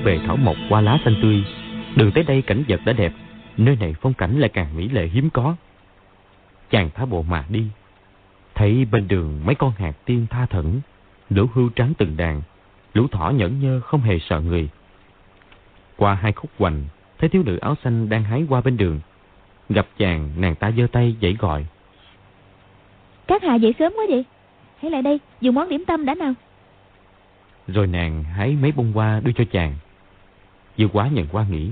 bốn bề thảo mộc hoa lá xanh tươi. Đường tới đây cảnh vật đã đẹp Nơi này phong cảnh lại càng mỹ lệ hiếm có. Chàng thả bộ mà đi. Thấy bên đường mấy con hạt tiên tha thẩn Lũ hưu trắng từng đàn Lũ thỏ nhẫn nhơ không hề sợ người. Qua hai khúc hoành Thấy thiếu nữ áo xanh đang hái qua bên đường Gặp chàng nàng ta giơ tay dãy gọi. Các hạ dậy sớm quá vậy. Hãy lại đây dùng món điểm tâm đã nào. Rồi nàng hái mấy bông hoa đưa cho chàng Dư quá nhận qua nghĩ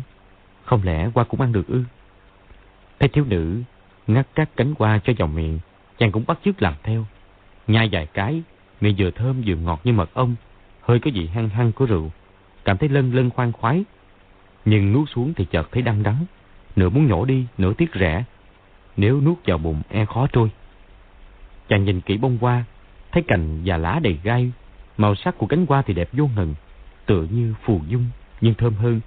Không lẽ qua cũng ăn được ư? Thấy thiếu nữ ngắt các cánh qua cho vào miệng Chàng cũng bắt chước làm theo. Nhai vài cái Miệng vừa thơm vừa ngọt như mật ong Hơi có vị hăng hăng của rượu. Cảm thấy lân lân khoan khoái. Nhưng nuốt xuống thì chợt thấy đắng đắng. Nửa muốn nhổ đi, nửa tiếc rẻ. Nếu nuốt vào bụng e khó trôi. Chàng nhìn kỹ bông hoa Thấy cành và lá đầy gai Màu sắc của cánh hoa thì đẹp vô ngần Tựa như phù dung nhưng thơm hơn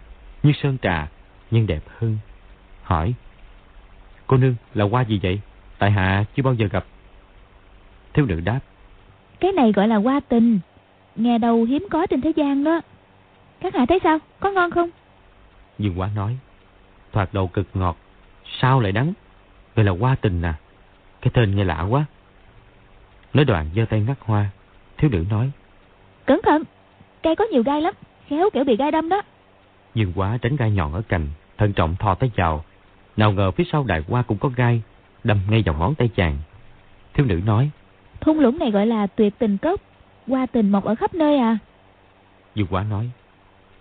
Như sơn trà nhưng đẹp hơn. Hỏi Cô nương là hoa gì vậy? Tại hạ chưa bao giờ gặp. Thiếu nữ đáp Cái này gọi là hoa tình. Nghe đâu hiếm có trên thế gian đó. Các hạ thấy sao? Có ngon không? Dương quá nói Thoạt đầu cực ngọt Sao lại đắng? Vậy là hoa tình à? Cái tên nghe lạ quá. Nói đoạn giơ tay ngắt hoa Thiếu nữ nói Cẩn thận Cây có nhiều gai lắm Khéo kiểu bị gai đâm đó. Dương quá tránh gai nhọn ở cành Thận trọng thò tay vào. Nào ngờ phía sau đại hoa cũng có gai Đâm ngay vào ngón tay chàng. Thiếu nữ nói Thung lũng này gọi là tuyệt tình cốc Hoa tình mọc ở khắp nơi à? Dương quá nói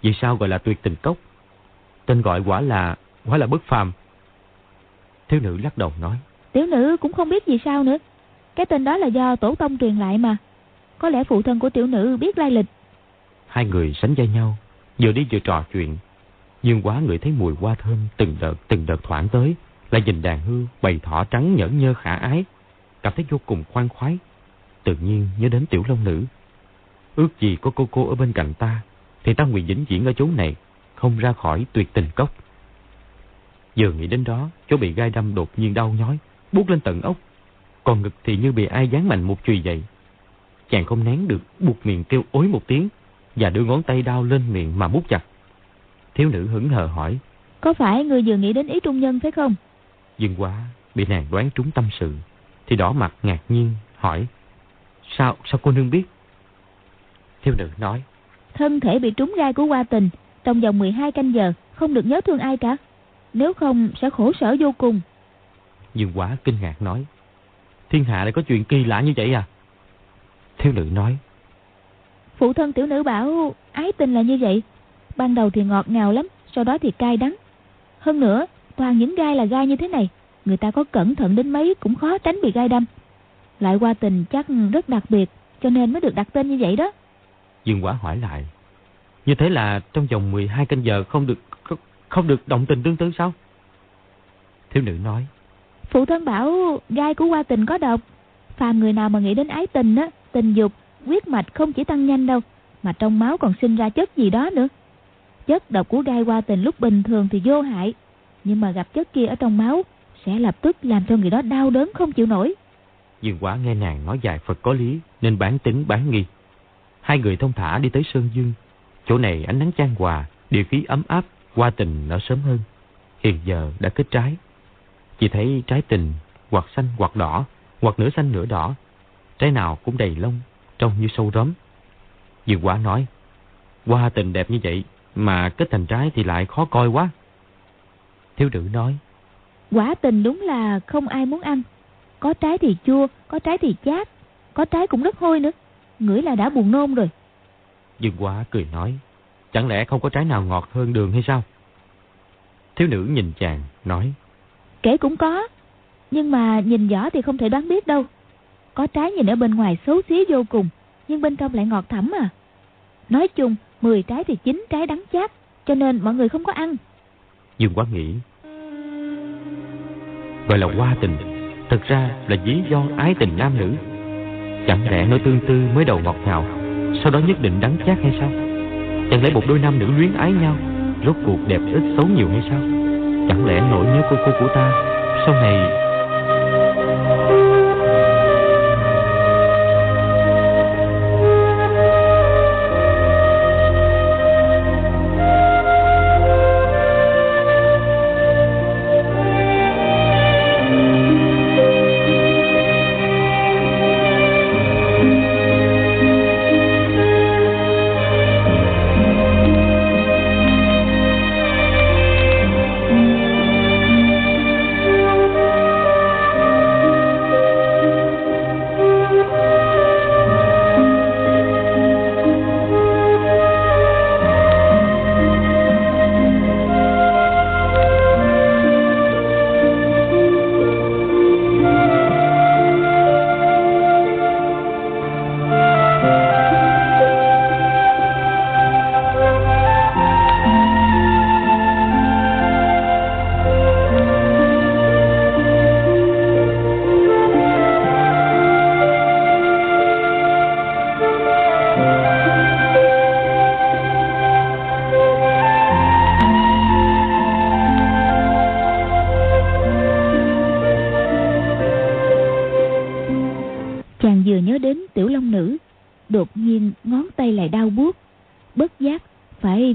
Vì sao gọi là tuyệt tình cốc? Tên gọi quả là Quả là bất phàm. Thiếu nữ lắc đầu nói Tiểu nữ cũng không biết vì sao nữa. Cái tên đó là do tổ tông truyền lại mà. Có lẽ phụ thân của tiểu nữ biết lai lịch Hai người sánh vai nhau, Vừa đi vừa trò chuyện. Dương quá người thấy mùi hoa thơm từng đợt từng đợt thoảng tới Lại nhìn đàn hư bầy thỏ trắng nhẫn nhơ khả ái, Cảm thấy vô cùng khoan khoái. Tự nhiên nhớ đến tiểu long nữ. Ước gì có cô cô ở bên cạnh ta, Thì ta nguyện vĩnh viễn ở chỗ này, Không ra khỏi tuyệt tình cốc. Vừa nghĩ đến đó, Chỗ bị gai đâm đột nhiên đau nhói, Buốt lên tận ốc. Còn ngực thì như bị ai dán mạnh một chùy vậy Chàng không nén được, buộc miệng kêu ối một tiếng. Và đưa ngón tay đau lên miệng mà bút chặt. Thiếu nữ hững hờ hỏi Có phải người vừa nghĩ đến ý trung nhân phải không? Dương quá bị nàng đoán trúng tâm sự Thì đỏ mặt ngạc nhiên hỏi Sao sao cô nương biết? Thiếu nữ nói Thân thể bị trúng gai của hoa tình Trong vòng 12 canh giờ Không được nhớ thương ai cả. Nếu không sẽ khổ sở vô cùng. Dương quá kinh ngạc nói Thiên hạ lại có chuyện kỳ lạ như vậy à? Thiếu nữ nói Phụ thân tiểu nữ bảo Ái tình là như vậy. Ban đầu thì ngọt ngào lắm Sau đó thì cay đắng. Hơn nữa toàn những gai là gai như thế này Người ta có cẩn thận đến mấy cũng khó tránh bị gai đâm. Loại hoa tình chắc rất đặc biệt Cho nên mới được đặt tên như vậy đó. Dương quả hỏi lại Như thế là trong vòng 12 canh giờ không được không được động tình tương tư sao? Thiếu nữ nói Phụ thân bảo gai của hoa tình có độc. Phàm người nào mà nghĩ đến ái tình á Tình dục, huyết mạch không chỉ tăng nhanh đâu, Mà trong máu còn sinh ra chất gì đó nữa. Chất độc của gai qua tình lúc bình thường thì vô hại, Nhưng mà gặp chất kia ở trong máu Sẽ lập tức làm cho người đó đau đớn không chịu nổi. Dương quả nghe nàng nói dài Phật có lý, Nên bán tính, bán nghi. Hai người thông thả đi tới Sơn Dương. Chỗ này ánh nắng chan hòa, địa khí ấm áp, qua tình nở sớm hơn. Hiện giờ đã kết trái. Chỉ thấy trái tình, Hoặc xanh hoặc đỏ, Hoặc nửa xanh nửa đỏ. Trái nào cũng đầy lông Trông như sâu róm. Dương quả nói Hoa tình đẹp như vậy Mà kết thành trái thì lại khó coi quá. Thiếu nữ nói Quả tình đúng là không ai muốn ăn. Có trái thì chua Có trái thì chát Có trái cũng rất hôi nữa. Ngửi là đã buồn nôn rồi. Dương quá cười nói Chẳng lẽ không có trái nào ngọt hơn đường hay sao? Thiếu nữ nhìn chàng Nói Kể cũng có Nhưng mà nhìn vỏ thì không thể đoán biết đâu có trái nhìn ở bên ngoài xấu xí vô cùng, Nhưng bên trong lại ngọt thẳm à. Nói chung 10 trái thì 9 trái đắng chát, Cho nên mọi người không có ăn. Dương quá nghĩ, Gọi là hoa tình Thực ra là lý do ái tình nam nữ. Chẳng lẽ nói tương tư mới đầu ngọt ngào, Sau đó nhất định đắng chát hay sao? Chẳng lẽ một đôi nam nữ luyến ái nhau, Rốt cuộc đẹp ít xấu nhiều hay sao? Chẳng lẽ nỗi nhớ cô cô của ta Sau này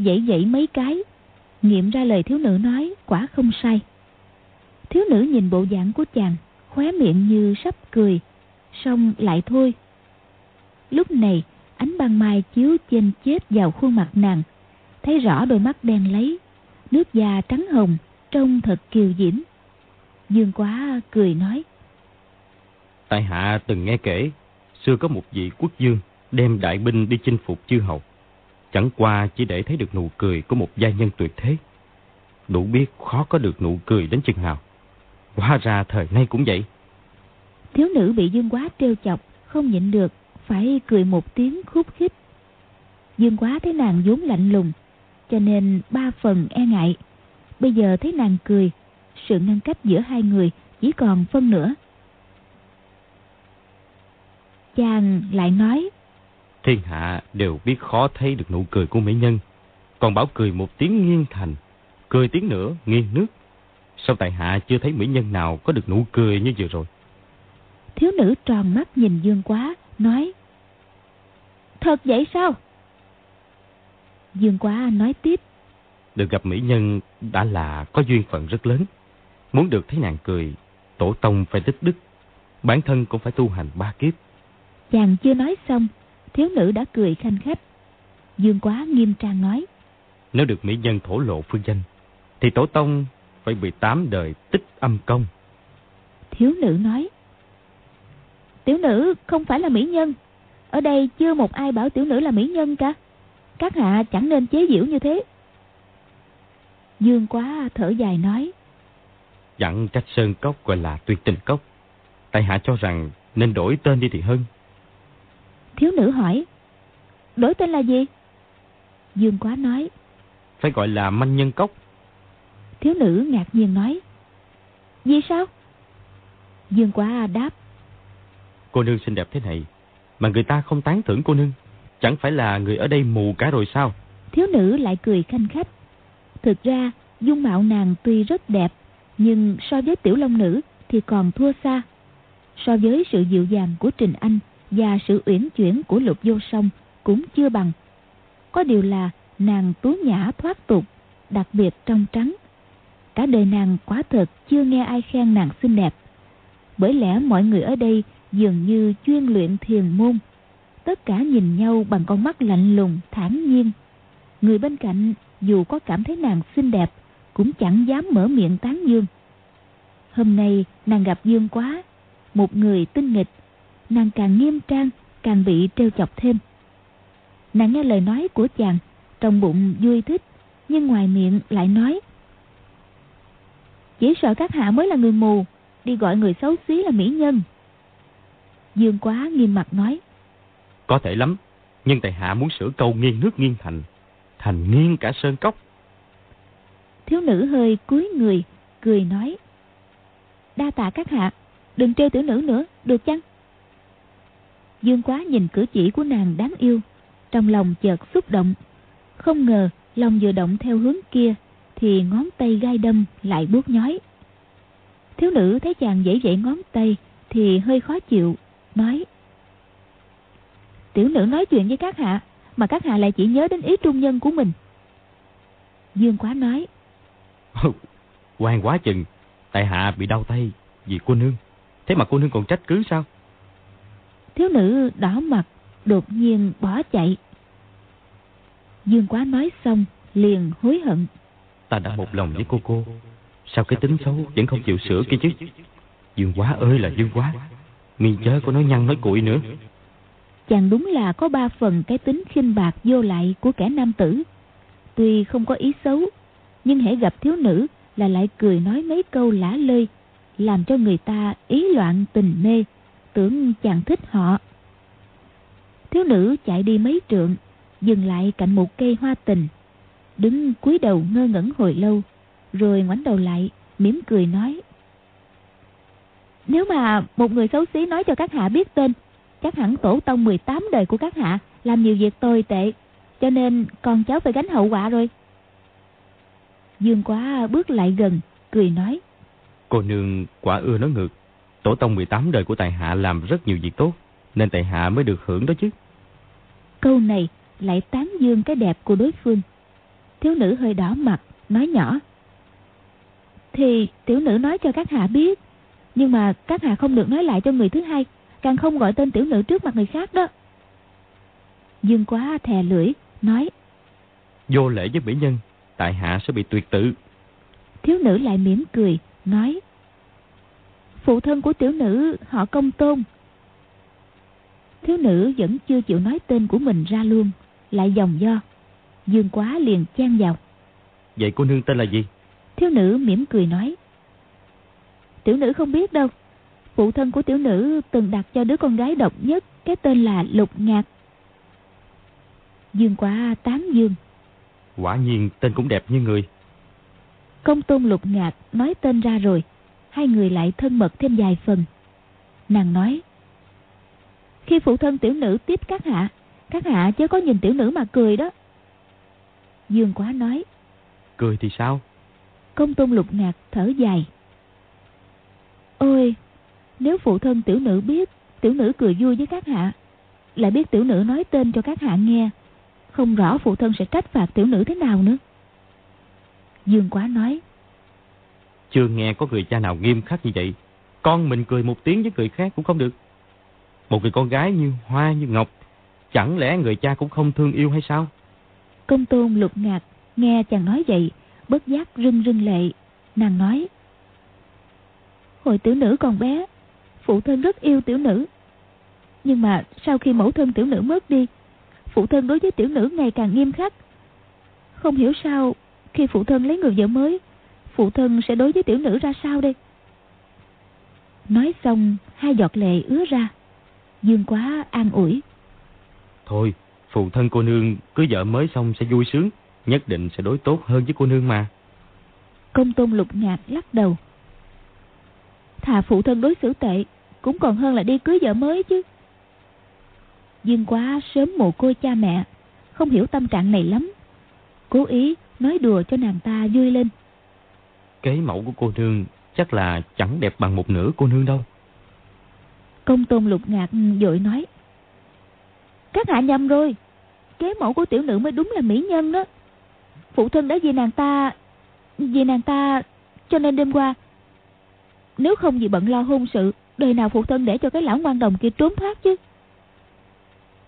dãy dãy mấy cái. Nghiệm ra lời thiếu nữ nói, quả không sai. Thiếu nữ nhìn bộ dạng của chàng, khóe miệng như sắp cười, xong lại thôi. Lúc này, ánh ban mai chiếu trên chết vào khuôn mặt nàng, thấy rõ đôi mắt đen lấy, nước da trắng hồng, trông thật kiều diễm. Dương quá cười nói, tại hạ từng nghe kể, xưa có một vị quốc dương đem đại binh đi chinh phục chư hầu chẳng qua chỉ để thấy được nụ cười của một gia nhân tuyệt thế. Đủ biết khó có được nụ cười đến chừng nào. Hóa ra thời nay cũng vậy. Thiếu nữ bị dương quá trêu chọc, không nhịn được, phải cười một tiếng khúc khích. Dương quá thấy nàng vốn lạnh lùng, cho nên ba phần e ngại. Bây giờ thấy nàng cười, sự ngăn cách giữa hai người chỉ còn phân nữa. chàng lại nói thiên hạ đều biết khó thấy được nụ cười của mỹ nhân. Còn bảo cười một tiếng nghiêng thành cười tiếng nữa nghiêng nước. Sao tại hạ chưa thấy mỹ nhân nào có được nụ cười như vừa rồi? Thiếu nữ tròn mắt nhìn dương quá nói thật vậy sao? Dương quá nói tiếp được gặp mỹ nhân đã là có duyên phận rất lớn. Muốn được thấy nàng cười tổ tông phải tích đức. Bản thân cũng phải tu hành ba kiếp. Chàng chưa nói xong thiếu nữ đã cười khanh khách. Dương quá nghiêm trang nói nếu được mỹ nhân thổ lộ phương danh thì tổ tông phải bị tám đời tích âm công. Thiếu nữ nói tiểu nữ không phải là mỹ nhân. Ở đây chưa một ai bảo tiểu nữ là mỹ nhân cả. Các hạ chẳng nên chế giễu như thế. Dương quá thở dài nói dặn trách sơn cốc gọi là tuyệt tình cốc. Tại hạ cho rằng nên đổi tên đi thì hơn thiếu nữ hỏi đổi tên là gì? Dương quá nói phải gọi là manh nhân cốc. Thiếu nữ ngạc nhiên nói vì sao? Dương quá đáp cô nương xinh đẹp thế này mà người ta không tán thưởng cô nương. Chẳng phải là người ở đây mù cả rồi sao? Thiếu nữ lại cười khanh khách thực ra dung mạo nàng tuy rất đẹp nhưng so với tiểu long nữ thì còn thua xa. So với sự dịu dàng của trình anh và sự uyển chuyển của lục vô song cũng chưa bằng. Có điều là nàng tú nhã thoát tục, đặc biệt trong trắng. Cả đời nàng quá thật chưa nghe ai khen nàng xinh đẹp. Bởi lẽ mọi người ở đây dường như chuyên luyện thiền môn. Tất cả nhìn nhau bằng con mắt lạnh lùng, thản nhiên. Người bên cạnh, dù có cảm thấy nàng xinh đẹp, cũng chẳng dám mở miệng tán dương. Hôm nay nàng gặp dương quá, một người tinh nghịch nàng càng nghiêm trang càng bị trêu chọc thêm. Nàng nghe lời nói của chàng trong bụng vui thích nhưng ngoài miệng lại nói chỉ sợ các hạ mới là người mù đi gọi người xấu xí là mỹ nhân. Dương quá nghiêm mặt nói có thể lắm nhưng tại hạ muốn sửa câu nghiêng nước nghiêng thành thành nghiêng cả sơn cốc. Thiếu nữ hơi cúi người cười nói đa tạ các hạ đừng trêu tiểu nữ nữa được chăng dương quá nhìn cử chỉ của nàng đáng yêu, trong lòng chợt xúc động. Không ngờ lòng vừa động theo hướng kia, thì ngón tay gai đâm lại buốt nhói. Thiếu nữ thấy chàng dễ dậy ngón tay, thì hơi khó chịu, nói, tiểu nữ nói chuyện với các hạ, mà các hạ lại chỉ nhớ đến ý trung nhân của mình. Dương quá nói quan quá chừng, tại hạ bị đau tay vì cô nương. Thế mà cô nương còn trách cứ sao? Thiếu nữ đỏ mặt đột nhiên bỏ chạy. Dương quá nói xong liền hối hận. Ta đã một lòng với cô cô. Sao cái tính xấu vẫn không chịu sửa kia chứ? Dương quá ơi là dương quá. Mi chớ có nói nhăn nói cuội nữa. Chàng đúng là có ba phần cái tính khinh bạc vô lại của kẻ nam tử. Tuy không có ý xấu nhưng hễ gặp thiếu nữ là lại cười nói mấy câu lả lơi làm cho người ta ý loạn tình mê tưởng chàng thích họ. Thiếu nữ chạy đi mấy trượng, dừng lại cạnh một cây hoa tình, đứng cúi đầu ngơ ngẩn hồi lâu, rồi ngoảnh đầu lại, mỉm cười nói, nếu mà một người xấu xí nói cho các hạ biết tên, chắc hẳn tổ tông 18 đời của các hạ làm nhiều việc tồi tệ, cho nên con cháu phải gánh hậu quả rồi. Dương quá bước lại gần, cười nói, cô nương quả ưa nói ngược tổ tông 18 đời của tài hạ làm rất nhiều việc tốt nên tài hạ mới được hưởng đó chứ Câu này lại tán dương cái đẹp của đối phương. Thiếu nữ hơi đỏ mặt, nói nhỏ. Thì tiểu nữ nói cho các hạ biết, nhưng mà các hạ không được nói lại cho người thứ hai, càng không gọi tên tiểu nữ trước mặt người khác đó. Dương quá thè lưỡi, nói. Vô lễ với mỹ nhân, tại hạ sẽ bị tuyệt tự. Thiếu nữ lại mỉm cười, nói. Phụ thân của tiểu nữ họ công tôn. Thiếu nữ vẫn chưa chịu nói tên của mình ra luôn, lại dòng do. Dương quá liền chen vào. Vậy cô nương tên là gì? Thiếu nữ mỉm cười nói. Tiểu nữ không biết đâu. Phụ thân của tiểu nữ từng đặt cho đứa con gái độc nhất cái tên là Lục Ngạc. Dương quá tán dương. Quả nhiên tên cũng đẹp như người. Công tôn Lục Ngạc nói tên ra rồi. Hai người lại thân mật thêm vài phần. Nàng nói. Khi phụ thân tiểu nữ tiếp các hạ, các hạ chứ có nhìn tiểu nữ mà cười đó. Dương quá nói. Cười thì sao? Công tôn lục ngạc thở dài. Ôi, nếu phụ thân tiểu nữ biết tiểu nữ cười vui với các hạ, lại biết tiểu nữ nói tên cho các hạ nghe, không rõ phụ thân sẽ trách phạt tiểu nữ thế nào nữa. Dương quá nói. Chưa nghe có người cha nào nghiêm khắc như vậy. Con mình cười một tiếng với người khác cũng không được. Một người con gái như hoa như ngọc, chẳng lẽ người cha cũng không thương yêu hay sao? Công tôn lục ngạc nghe chàng nói vậy, bất giác rưng rưng lệ. Nàng nói. Hồi tiểu nữ còn bé, phụ thân rất yêu tiểu nữ. Nhưng mà sau khi mẫu thân tiểu nữ mất đi, phụ thân đối với tiểu nữ ngày càng nghiêm khắc. Không hiểu sao khi phụ thân lấy người vợ mới, phụ thân sẽ đối với tiểu nữ ra sao đây? Nói xong, hai giọt lệ ứa ra. Dương quá an ủi. Thôi, phụ thân cô nương cưới vợ mới xong sẽ vui sướng, nhất định sẽ đối tốt hơn với cô nương mà. Công tôn lục ngạc lắc đầu. Thà phụ thân đối xử tệ, cũng còn hơn là đi cưới vợ mới chứ. Dương quá sớm mồ côi cha mẹ, không hiểu tâm trạng này lắm. Cố ý nói đùa cho nàng ta vui lên. Kế mẫu của cô nương chắc là chẳng đẹp bằng một nửa cô nương đâu. Công tôn lục ngạc dội nói. Các hạ nhầm rồi. Kế mẫu của tiểu nữ mới đúng là mỹ nhân đó. Phụ thân đã vì nàng ta... Vì nàng ta... Cho nên đêm qua... Nếu không vì bận lo hôn sự... Đời nào phụ thân để cho cái lão ngoan đồng kia trốn thoát chứ.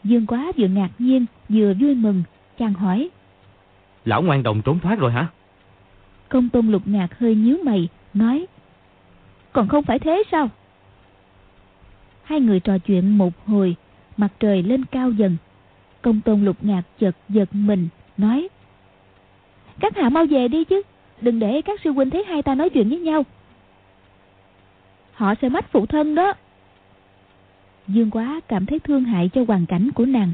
Dương quá vừa ngạc nhiên vừa vui mừng. Chàng hỏi. Lão ngoan đồng trốn thoát rồi hả? Công tôn lục ngạc hơi nhíu mày, nói. Còn không phải thế sao? Hai người trò chuyện một hồi, mặt trời lên cao dần. Công tôn lục ngạc chợt giật mình, nói. Các hạ mau về đi chứ, đừng để các sư huynh thấy hai ta nói chuyện với nhau. Họ sẽ mách phụ thân đó. Dương quá cảm thấy thương hại cho hoàn cảnh của nàng.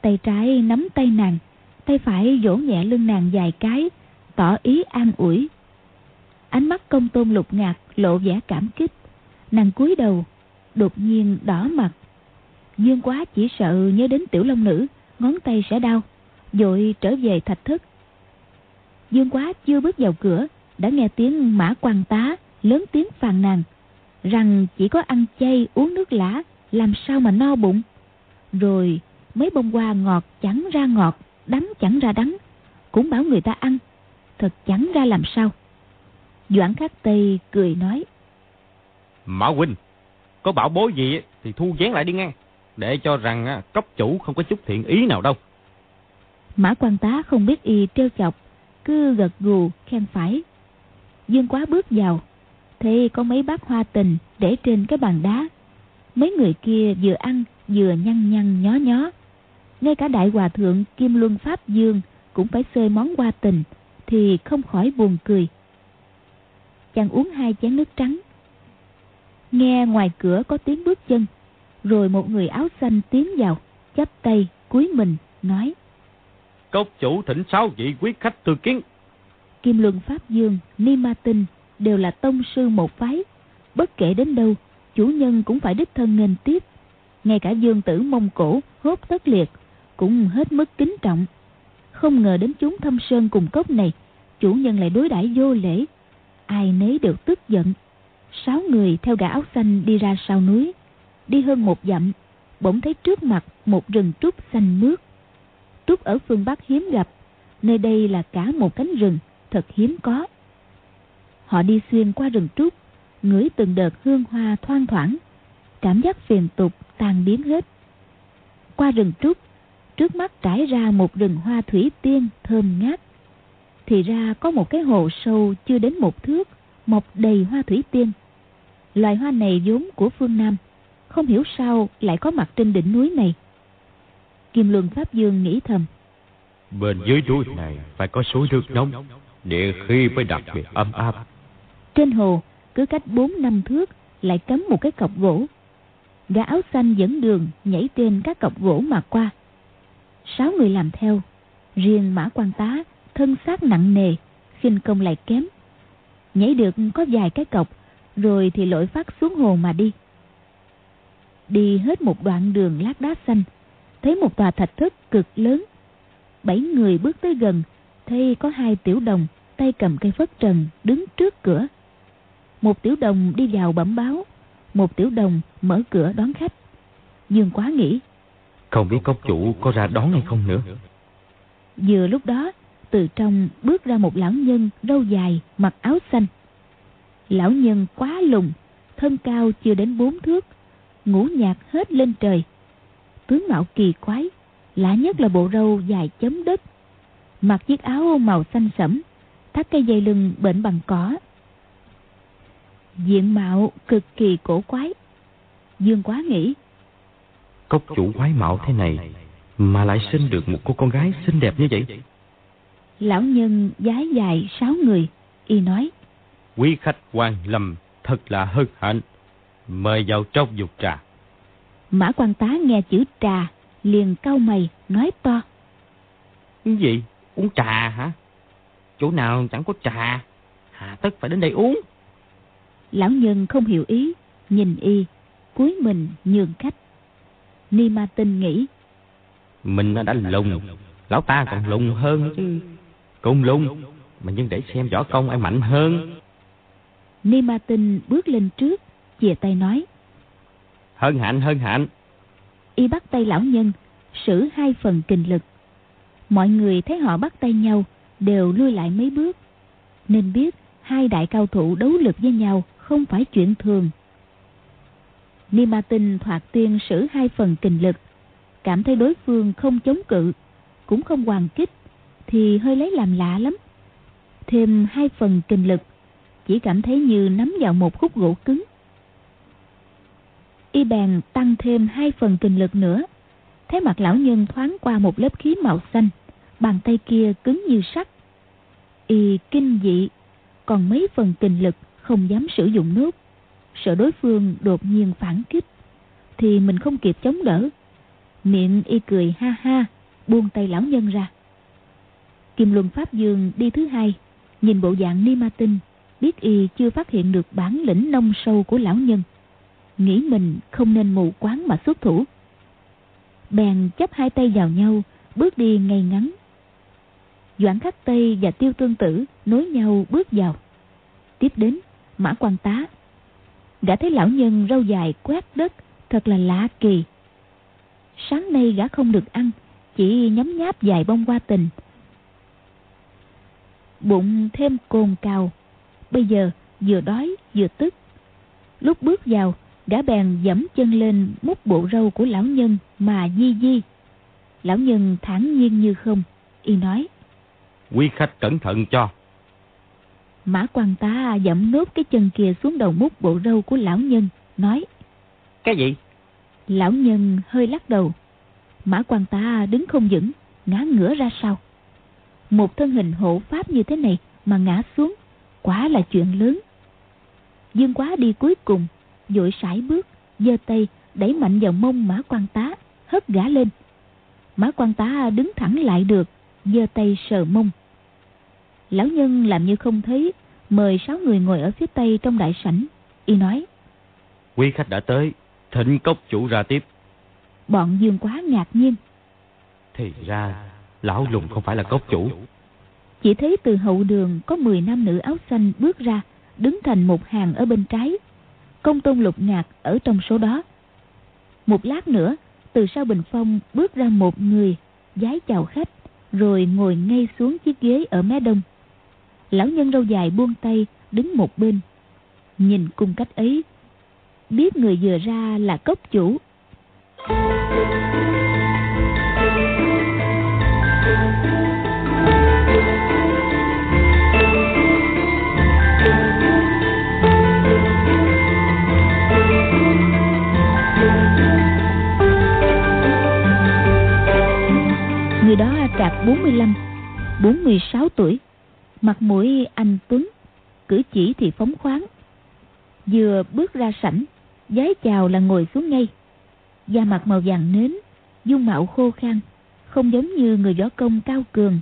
Tay trái nắm tay nàng, tay phải vỗ nhẹ lưng nàng vài cái, tỏ ý an ủi. Ánh mắt công tôn lục ngạc lộ vẻ cảm kích. Nàng cúi đầu, đột nhiên đỏ mặt. Dương quá chỉ sợ nhớ đến tiểu long nữ, ngón tay sẽ đau, vội trở về thạch thất. Dương quá chưa bước vào cửa, đã nghe tiếng mã quan tá, lớn tiếng phàn nàn, rằng chỉ có ăn chay uống nước lã, làm sao mà no bụng. Rồi mấy bông hoa ngọt chẳng ra ngọt, đắng chẳng ra đắng, cũng bảo người ta ăn, thật chẳng ra làm sao. Doãn khắc Tây cười nói. Mã huynh, có bảo bối gì thì thu dán lại đi ngang. Để cho rằng cấp chủ không có chút thiện ý nào đâu. Mã quan tá không biết y trêu chọc. Cứ gật gù khen phải. Dương quá bước vào. Thì có mấy bát hoa tình để trên cái bàn đá. Mấy người kia vừa ăn vừa nhăn nhăn nhó nhó. Ngay cả đại hòa thượng Kim Luân Pháp Dương cũng phải xơi món hoa tình thì không khỏi buồn cười. Chàng uống hai chén nước trắng. Nghe ngoài cửa có tiếng bước chân Rồi một người áo xanh tiến vào chắp tay cúi mình nói Cốc chủ thỉnh sáu vị quý khách tư kiến. Kim Luân Pháp Dương, Ni Ma Tinh đều là tông sư một phái. Bất kể đến đâu Chủ nhân cũng phải đích thân nghênh tiếp. Ngay cả dương tử Mông Cổ hốt tất liệt Cũng hết mức kính trọng không ngờ đến chúng thâm sơn cùng cốc này Chủ nhân lại đối đãi vô lễ. Ai nấy đều tức giận. Sáu người theo gã áo xanh đi ra sau núi. Đi hơn một dặm bỗng thấy trước mặt một rừng trúc xanh mướt. Trúc ở phương Bắc hiếm gặp, nơi đây là cả một cánh rừng, thật hiếm có. Họ đi xuyên qua rừng trúc, ngửi từng đợt hương hoa thoang thoảng, cảm giác phiền tục tan biến hết. Qua rừng trúc, trước mắt trải ra một rừng hoa thủy tiên thơm ngát. Thì ra có một cái hồ sâu chưa đến một thước, mọc đầy hoa thủy tiên. Loài hoa này vốn của phương Nam, không hiểu sao lại có mặt trên đỉnh núi này. Kim Luân Pháp Dương nghĩ thầm. Bên dưới núi này phải có suối nước nóng, địa khí mới đặc biệt ấm áp. Trên hồ, cứ cách bốn năm thước lại cắm một cái cọc gỗ. Gã áo xanh dẫn đường nhảy trên các cọc gỗ mà qua. Sáu người làm theo, riêng mã quan tá thân xác nặng nề, khinh công lại kém. Nhảy được có vài cái cọc, rồi thì lội phát xuống hồ mà đi. Đi hết một đoạn đường lát đá xanh, thấy một tòa thạch thất cực lớn. Bảy người bước tới gần, thấy có hai tiểu đồng tay cầm cây phất trần đứng trước cửa. Một tiểu đồng đi vào bẩm báo, một tiểu đồng mở cửa đón khách. Dương quá nghĩ. Không biết cốc chủ có ra đón hay không nữa. Vừa lúc đó, từ trong bước ra một lão nhân râu dài, mặc áo xanh. Lão nhân quá lùng, thân cao chưa đến bốn thước, ngũ nhạt hết lên trời. Tướng mạo kỳ quái, lạ nhất là bộ râu dài chấm đất. Mặc chiếc áo màu xanh sẫm, thắt cây dây lưng bệnh bằng cỏ. Diện mạo cực kỳ cổ quái. Dương quá nghĩ. Cốc chủ quái mạo thế này mà lại sinh được một cô con gái xinh đẹp như vậy. Lão nhân giái dài sáu người, y nói. Quý khách quan lâm thật là hân hạnh. Mời vào trong dục trà. Mã quan tá nghe chữ trà, liền cau mày, nói to. Cái gì? Uống trà hả? Chỗ nào chẳng có trà, hạ tất phải đến đây uống. Lão nhân không hiểu ý, nhìn y, cúi mình nhường khách. Ni ma tinh nghĩ. Mình đã lùng, lão ta còn lùng hơn chứ. Cùng lùng, mà nhưng để xem võ công ai mạnh hơn. Ni ma tinh bước lên trước, chìa tay nói. Hân hạnh, hân hạnh. Y bắt tay lão nhân, sử hai phần kình lực. Mọi người thấy họ bắt tay nhau, đều lui lại mấy bước. Nên biết hai đại cao thủ đấu lực với nhau không phải chuyện thường. Ni Ma Tinh thoạt tiên sử hai phần kình lực, cảm thấy đối phương không chống cự, cũng không hoàn kích, thì hơi lấy làm lạ lắm. Thêm hai phần kình lực, chỉ cảm thấy như nắm vào một khúc gỗ cứng. Y bèn tăng thêm hai phần kình lực nữa, thấy mặt lão nhân thoáng qua một lớp khí màu xanh, bàn tay kia cứng như sắt. Y kinh dị, còn mấy phần kình lực không dám sử dụng nước sợ đối phương đột nhiên phản kích, thì mình không kịp chống đỡ. Miệng y cười ha ha, buông tay lão nhân ra. Kim Luân Pháp Dương đi thứ hai, nhìn bộ dạng ni ma tinh, biết y chưa phát hiện được bản lĩnh nông sâu của lão nhân. Nghĩ mình không nên mù quáng mà xuất thủ. Bèn chấp hai tay vào nhau, bước đi ngay ngắn. Doãn khắc Tây và Tiêu Tương Tử nối nhau bước vào. Tiếp đến, Mã quan tá. Gã thấy lão nhân râu dài quét đất, thật là lạ kỳ. Sáng nay gã không được ăn, chỉ nhấm nháp vài bông hoa tình. Bụng thêm cồn cào, bây giờ vừa đói vừa tức. Lúc bước vào, gã bèn dẫm chân lên mút bộ râu của lão nhân mà di di. Lão nhân thản nhiên như không, y nói. Quý khách cẩn thận cho. Mã quan tá dẫm nốt cái chân kia xuống đầu mút bộ râu của lão nhân, nói. Cái gì? Lão nhân hơi lắc đầu. Mã quan tá đứng không vững, ngã ngửa ra sau. Một thân hình hộ pháp như thế này mà ngã xuống, quá là chuyện lớn. Dương quá đi cuối cùng, dội sải bước, giơ tay đẩy mạnh vào mông mã quan tá, hất gã lên. Mã quan tá đứng thẳng lại được, giơ tay sờ mông. Lão nhân làm như không thấy, mời sáu người ngồi ở phía tây trong đại sảnh. Y nói. Quý khách đã tới, thịnh cốc chủ ra tiếp. Bọn dương quá ngạc nhiên. Thì ra, lão lùng không phải là cốc chủ. Chỉ thấy từ hậu đường có 10 nam nữ áo xanh bước ra, đứng thành một hàng ở bên trái. Công tôn lục ngạc ở trong số đó. Một lát nữa, từ sau bình phong bước ra một người, giái chào khách, rồi ngồi ngay xuống chiếc ghế ở mé đông. Lão nhân râu dài buông tay, đứng một bên. Nhìn cung cách ấy, biết người vừa ra là cốc chủ. Người đó trạc 45, 46 tuổi, mặt mũi anh tuấn, cử chỉ thì phóng khoáng. Vừa bước ra sảnh, giái chào là ngồi xuống ngay. Da mặt màu vàng nến, dung mạo khô khan, không giống như người võ công cao cường.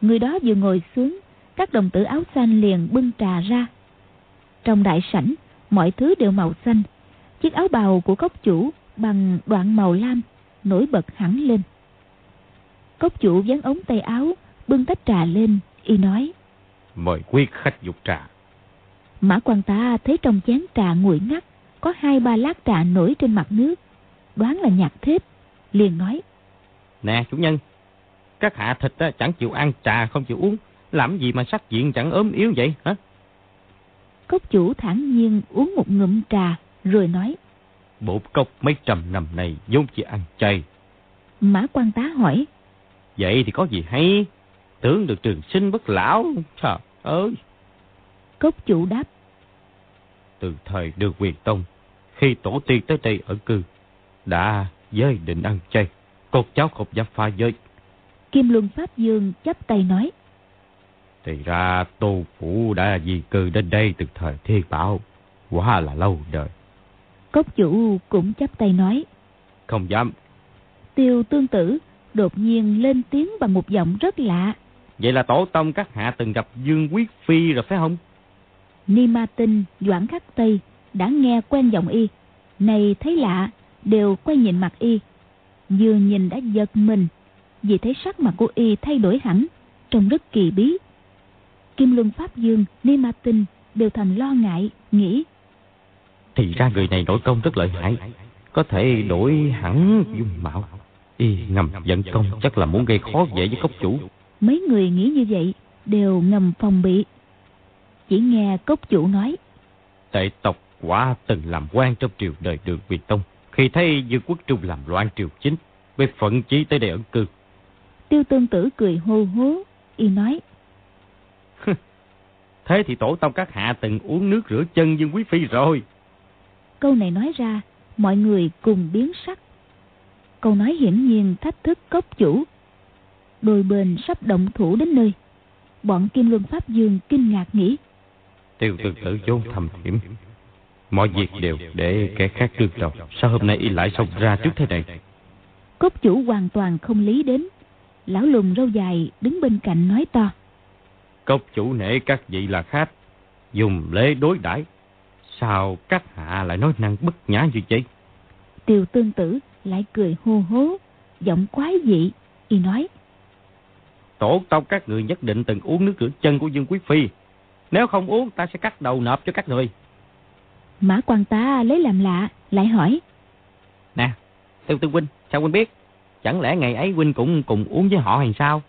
Người đó vừa ngồi xuống, các đồng tử áo xanh liền bưng trà ra. Trong đại sảnh, mọi thứ đều màu xanh. Chiếc áo bào của cốc chủ bằng đoạn màu lam nổi bật hẳn lên. Cốc chủ dán ống tay áo, bưng tách trà lên, y nói. Mời quý khách dục trà. Mã quan ta thấy trong chén trà nguội ngắt, có hai ba lát trà nổi trên mặt nước. Đoán là nhạt thết, liền nói. Nè chủ nhân, các hạ thịt á, chẳng chịu ăn trà không chịu uống, làm gì mà sắc diện chẳng ốm yếu vậy hả? Cốc chủ thản nhiên uống một ngụm trà, rồi nói. Bộ cốc mấy trăm năm nay vốn chỉ ăn chay. Mã quan tá hỏi. Vậy thì có gì hay? Tưởng được trường sinh bất lão. Trời ơi! Cốc chủ đáp. Từ thời được quyền tông, khi tổ tiên tới đây ở cư, đã giới định ăn chay. Cột cháu không dám pha giới. Kim Luân Pháp Dương chắp tay nói. Thì ra Tô Phủ đã di cư đến đây từ thời thiên bảo. Quá là lâu đời. Cốc chủ cũng chắp tay nói. Không dám. Tiêu tương tử đột nhiên lên tiếng bằng một giọng rất lạ. Vậy là tổ tông các hạ từng gặp Dương Quyết Phi rồi phải không? Ni Ma Tinh, Doãn Khắc Tây đã nghe quen giọng y. Này thấy lạ, đều quay nhìn mặt y. Vừa nhìn đã giật mình, vì thấy sắc mặt của y thay đổi hẳn, trông rất kỳ bí. Kim Luân Pháp Dương, Ni Ma Tinh đều thầm lo ngại, nghĩ. Thì ra người này nội công rất lợi hại, có thể đổi hẳn dung mạo. Y ngầm giận công chắc là muốn gây khó dễ với cốc chủ. Mấy người nghĩ như vậy đều ngầm phòng bị. Chỉ nghe cốc chủ nói. Tệ tộc quả từng làm quan trong triều đời đường Việt Tông. Khi thấy Dương Quốc Trung làm loạn triều chính, với phận chí tới đây ẩn cư. Tiêu tương tử cười hô hố, y nói. Thế thì tổ tông các hạ từng uống nước rửa chân Dương Quý Phi rồi. Câu này nói ra, mọi người cùng biến sắc. Câu nói hiển nhiên thách thức cốc chủ. Đôi bên sắp động thủ đến nơi. Bọn Kim Luân Pháp Dương kinh ngạc nghĩ. Tiêu tương tử vốn thầm hiểm. Mọi việc đều để kẻ khác đương đầu. Sao hôm nay y lại xông ra trước thế này? Cốc chủ hoàn toàn không lý đến. Lão lùng râu dài đứng bên cạnh nói to. Cốc chủ nể các vị là khách. Dùng lễ đối đãi Sao các hạ lại nói năng bất nhã như vậy? Tiêu tương tử lại cười hô hố, giọng quái dị, y nói. Tổ tông các người nhất định từng uống nước rửa chân của Dương Quý Phi. Nếu không uống, ta sẽ cắt đầu nộp cho các người. Mã quan tá lấy làm lạ, lại hỏi. Nè, Tiêu Tương Huynh, sao Huynh biết? Chẳng lẽ ngày ấy Huynh cũng cùng uống với họ hay sao?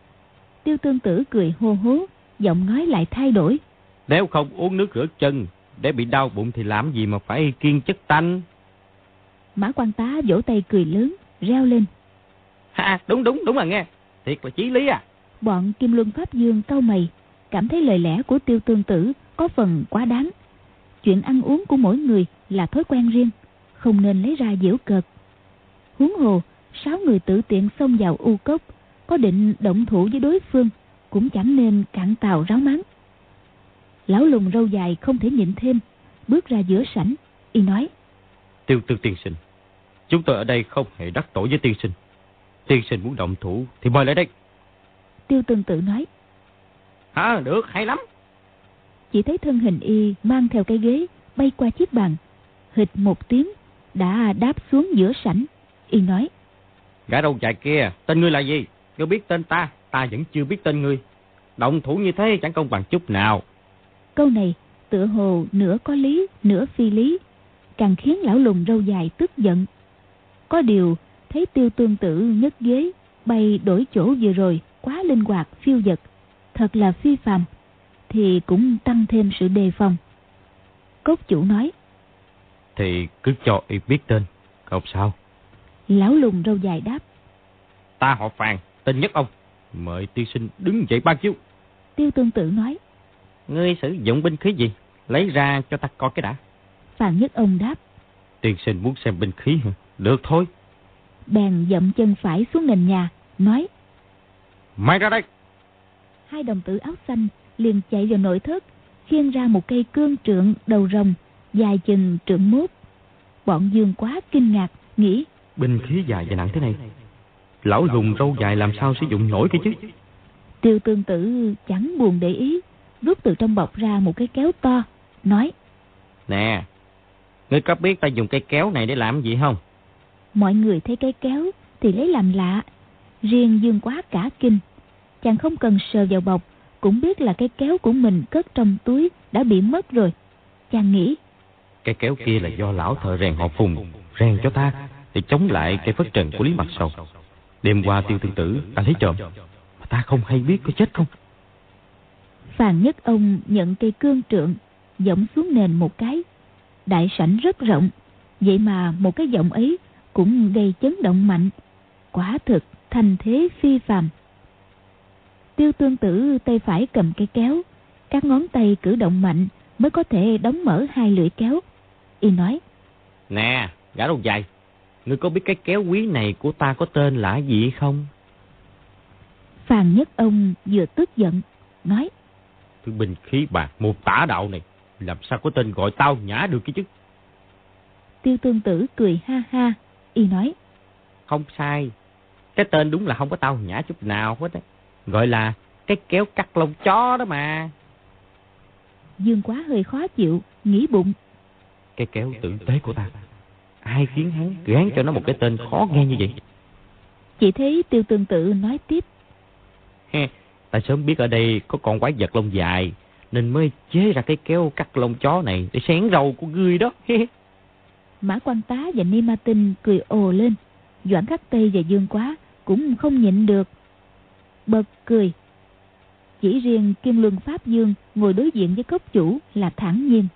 Tiêu tương tử cười hô hố, giọng nói lại thay đổi. Nếu không uống nước rửa chân, để bị đau bụng thì làm gì mà phải kiên chất tanh? Mã quan tá vỗ tay cười lớn, reo lên. Ha, đúng đúng, đúng là nghe. Thiệt là chí lý à. Bọn Kim Luân Pháp Dương cau mày, cảm thấy lời lẽ của tiêu tương tử có phần quá đáng. Chuyện ăn uống của mỗi người là thói quen riêng, không nên lấy ra giễu cợt. Huống hồ, sáu người tự tiện xông vào u cốc, có định động thủ với đối phương, cũng chẳng nên cạn tàu ráo mắng. Lão lùng râu dài không thể nhịn thêm, bước ra giữa sảnh, y nói. Tiêu tư tiên sinh, chúng tôi ở đây không hề đắc tội với tiên sinh. Tiên sinh muốn động thủ thì mời lại đây. Tiêu tương tự nói. Hả, được, hay lắm. Chỉ thấy thân hình y mang theo cái ghế bay qua chiếc bàn. Hịch một tiếng, đã đáp xuống giữa sảnh. Y nói. Gã đầu dài kia, tên ngươi là gì? Ngươi biết tên ta, ta vẫn chưa biết tên ngươi. Động thủ như thế chẳng công bằng chút nào. Câu này tựa hồ nửa có lý, nửa phi lý, càng khiến lão lùng râu dài tức giận. Có điều, thấy tiêu tương tử nhấc ghế, bay đổi chỗ vừa rồi quá linh hoạt phiêu dật, thật là phi phàm, thì cũng tăng thêm sự đề phòng. Cốt chủ nói. Thì cứ cho y biết tên, không sao. Lão lùng râu dài đáp. Ta họ Phàn, tên Nhất Ông. Mời tiên sinh đứng dậy ban chiếu. Tiêu tương tự nói. Ngươi sử dụng binh khí gì? Lấy ra cho ta coi cái đã. Phàn Nhất Ông đáp. Tiên sinh muốn xem binh khí hả? Được thôi. Bèn dậm chân phải xuống nền nhà, nói. Mai ra đây. Hai đồng tử áo xanh liền chạy vào nội thất, khiêng ra một cây cương trượng đầu rồng, dài chừng trượng mốt. Bọn Dương quá kinh ngạc, nghĩ. Binh khí dài và nặng thế này. Lão lùng râu dài làm sao sử dụng nổi cái chứ? Tiêu tương tử chẳng buồn để ý, rút từ trong bọc ra một cái kéo to, nói. Nè, ngươi có biết ta dùng cây kéo này để làm gì không? Mọi người thấy cây kéo thì lấy làm lạ. Riêng Dương quá cả kinh. Chàng không cần sờ vào bọc, cũng biết là cái kéo của mình cất trong túi đã bị mất rồi. Chàng nghĩ. Cái kéo kia là do lão thợ rèn họ phùng, rèn cho ta, để chống lại cây phất trần của Lý Mặt Sầu. Đêm qua tiêu tương tử ta lấy trộm, mà ta không hay biết có chết không. Phàn nhất ông nhận cây cương trượng, giọng xuống nền một cái. Đại sảnh rất rộng, vậy mà một cái giọng ấy cũng gây chấn động mạnh. Quả thực thành thế phi phàm. Tiêu tương tử tay phải cầm cây kéo, các ngón tay cử động mạnh mới có thể đóng mở hai lưỡi kéo. Y nói. Nè, gã đầu dài, ngươi có biết cái kéo quý này của ta có tên là gì không? Phàn nhất ông vừa tức giận, nói. Thứ binh khí bạc một tả đạo này, làm sao có tên gọi tao nhã được cái chứ? Tiêu tương tử cười ha ha, y nói. Không sai, cái tên đúng là không có tao nhã chút nào hết á. Gọi là cái kéo cắt lông chó đó mà. Dương quá hơi khó chịu, nghĩ bụng. Cái kéo tử tế của ta. Ai khiến hắn gán cho nó một cái tên khó nghe như vậy? Chỉ thấy tiêu tương tự nói tiếp. ta sớm biết ở đây có con quái vật lông dài, nên mới chế ra cái kéo cắt lông chó này để xén râu của ngươi đó. Mã quan tá và Ni Ma Tinh cười ồ lên. Doãn khắc Tây và Dương Quá cũng không nhịn được. Bật cười. Chỉ riêng Kim Luân Pháp Dương ngồi đối diện với cốc chủ là thẳng nhiên.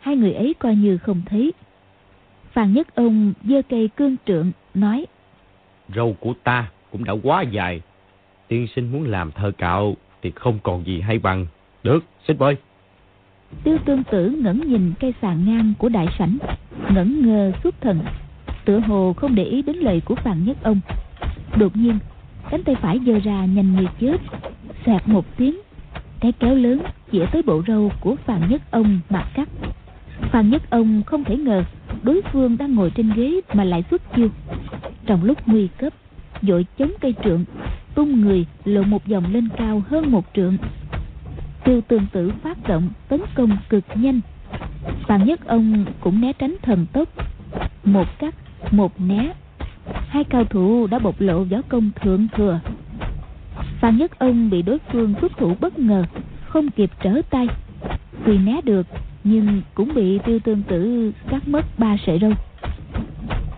Hai người ấy coi như không thấy. Phan Nhất Ông giơ cây cương trượng, nói. Râu của ta cũng đã quá dài. Tiên sinh muốn làm thơ cạo thì không còn gì hay bằng. Được, xin bơi. Tiêu tương tử ngẩn nhìn cây sàn ngang của đại sảnh, ngẩn ngơ suốt thần, tựa hồ không để ý đến lời của Phan Nhất Ông. Đột nhiên, cánh tay phải giơ ra nhanh như chớp, xẹt một tiếng, cái kéo lớn chĩa tới bộ râu của Phan Nhất Ông mà cắt. Phan Nhất Ông không thể ngờ đối phương đang ngồi trên ghế mà lại xuất chiêu. Trong lúc nguy cấp, dội chống cây trượng, tung người lộ một vòng lên cao hơn một trượng. Tiêu tương tử phát động tấn công cực nhanh. Phan Nhất Ông cũng né tránh thần tốc. Một cắt, một né. Hai cao thủ đã bộc lộ võ công thượng thừa. Phan Nhất Ông bị đối phương xuất thủ bất ngờ, không kịp trở tay. Tuy né được, nhưng cũng bị tiêu tương tử cắt mất ba sợi râu.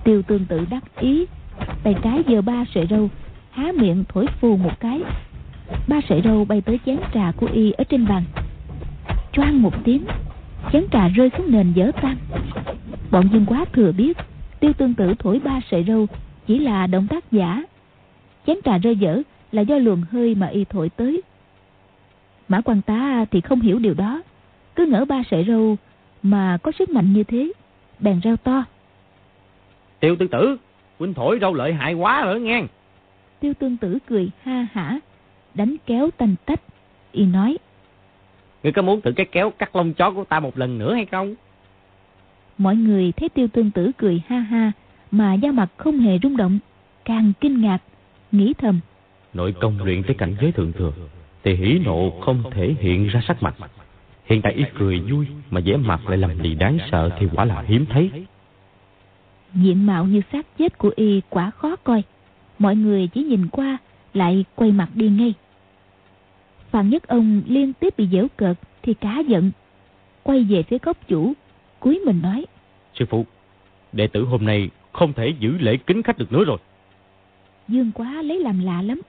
Tiêu tương tử đắc ý, tay trái giơ ba sợi râu, há miệng thổi phù một cái. Ba sợi râu bay tới chén trà của y ở trên bàn. Choang một tiếng, chén trà rơi xuống nền dở tan. Bọn dương quá thừa biết, tiêu tương tử thổi ba sợi râu chỉ là động tác giả. Chén trà rơi dở là do luồng hơi mà y thổi tới. Mã quan tá thì không hiểu điều đó. Cứ ngỡ ba sợi râu mà có sức mạnh như thế bèn reo to. Tiêu tương tử huynh thổi râu lợi hại quá rồi nghe. Tiêu tương tử cười ha hả đánh kéo tanh tách. Y nói ngươi có muốn thử cái kéo cắt lông chó của ta một lần nữa hay không mọi người thấy tiêu tương tử cười ha ha mà da mặt không hề rung động càng kinh ngạc nghĩ thầm nội công luyện tới cảnh giới thượng thừa thì hỉ nộ không thể hiện ra sắc mặt Hiện tại y cười vui mà vẻ mặt lại làm gì đáng sợ thì quả là hiếm thấy. Diện mạo như xác chết của y quả khó coi. Mọi người chỉ nhìn qua lại quay mặt đi ngay. Phạm Nhất Ông liên tiếp bị dễu cợt thì cá giận. Quay về phía cốc chủ, cúi mình nói. Sư phụ, đệ tử hôm nay không thể giữ lễ kính khách được nữa rồi. dương quá lấy làm lạ lắm.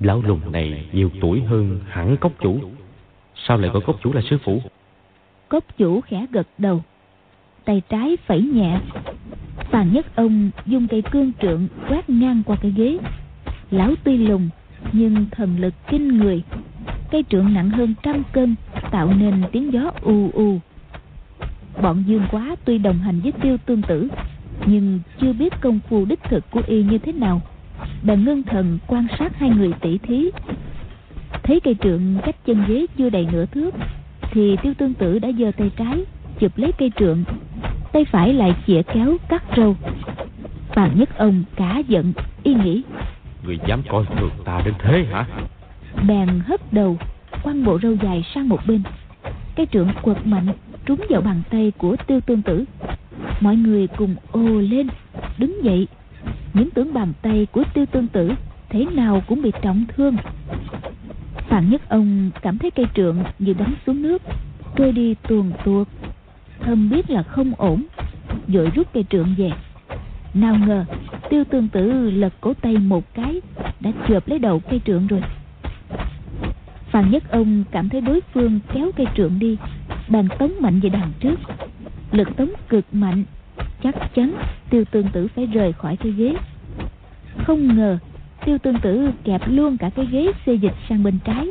Lão lùng này nhiều tuổi hơn hẳn cốc chủ. Sao lại gọi cốc chủ là sư phụ? Cốc chủ khẽ gật đầu. Tay trái phẩy nhẹ. Phàn nhất ông dùng cây cương trượng quét ngang qua cái ghế. Lão tuy lùng nhưng thần lực kinh người. Cây trượng nặng hơn trăm cân tạo nên tiếng gió u u. Bọn dương quá tuy đồng hành với tiêu tương tử nhưng chưa biết công phu đích thực của y như thế nào. Bèn ngưng thần quan sát hai người tỷ thí. Thấy cây trượng cách chân ghế chưa đầy nửa thước thì tiêu tương tử đã giơ tay trái chụp lấy cây trượng. Tay phải lại chĩa kéo cắt râu. Phàn nhất ông cả giận y nghĩ người dám coi thường ta đến thế hả? Bèn hất đầu quăng bộ râu dài sang một bên. Cây trượng quật mạnh trúng vào bàn tay của tiêu tương tử. Mọi người cùng ô lên, đứng dậy. Những tưởng bàn tay của tiêu tương tử thế nào cũng bị trọng thương. Phạm nhất ông cảm thấy cây trượng như đánh xuống nước, trôi đi tuồn tuột. Thâm biết là không ổn, vội rút cây trượng về. Nào ngờ, tiêu tương tử lật cổ tay một cái, đã chộp lấy đầu cây trượng rồi. Phan Nhất Ông cảm thấy đối phương kéo cây trượng đi đang tống mạnh về đằng trước. Lực tống cực mạnh, Chắc chắn tiêu tương tử phải rời khỏi cái ghế. Không ngờ, tiêu tương tử kẹp luôn cả cái ghế xê dịch sang bên trái.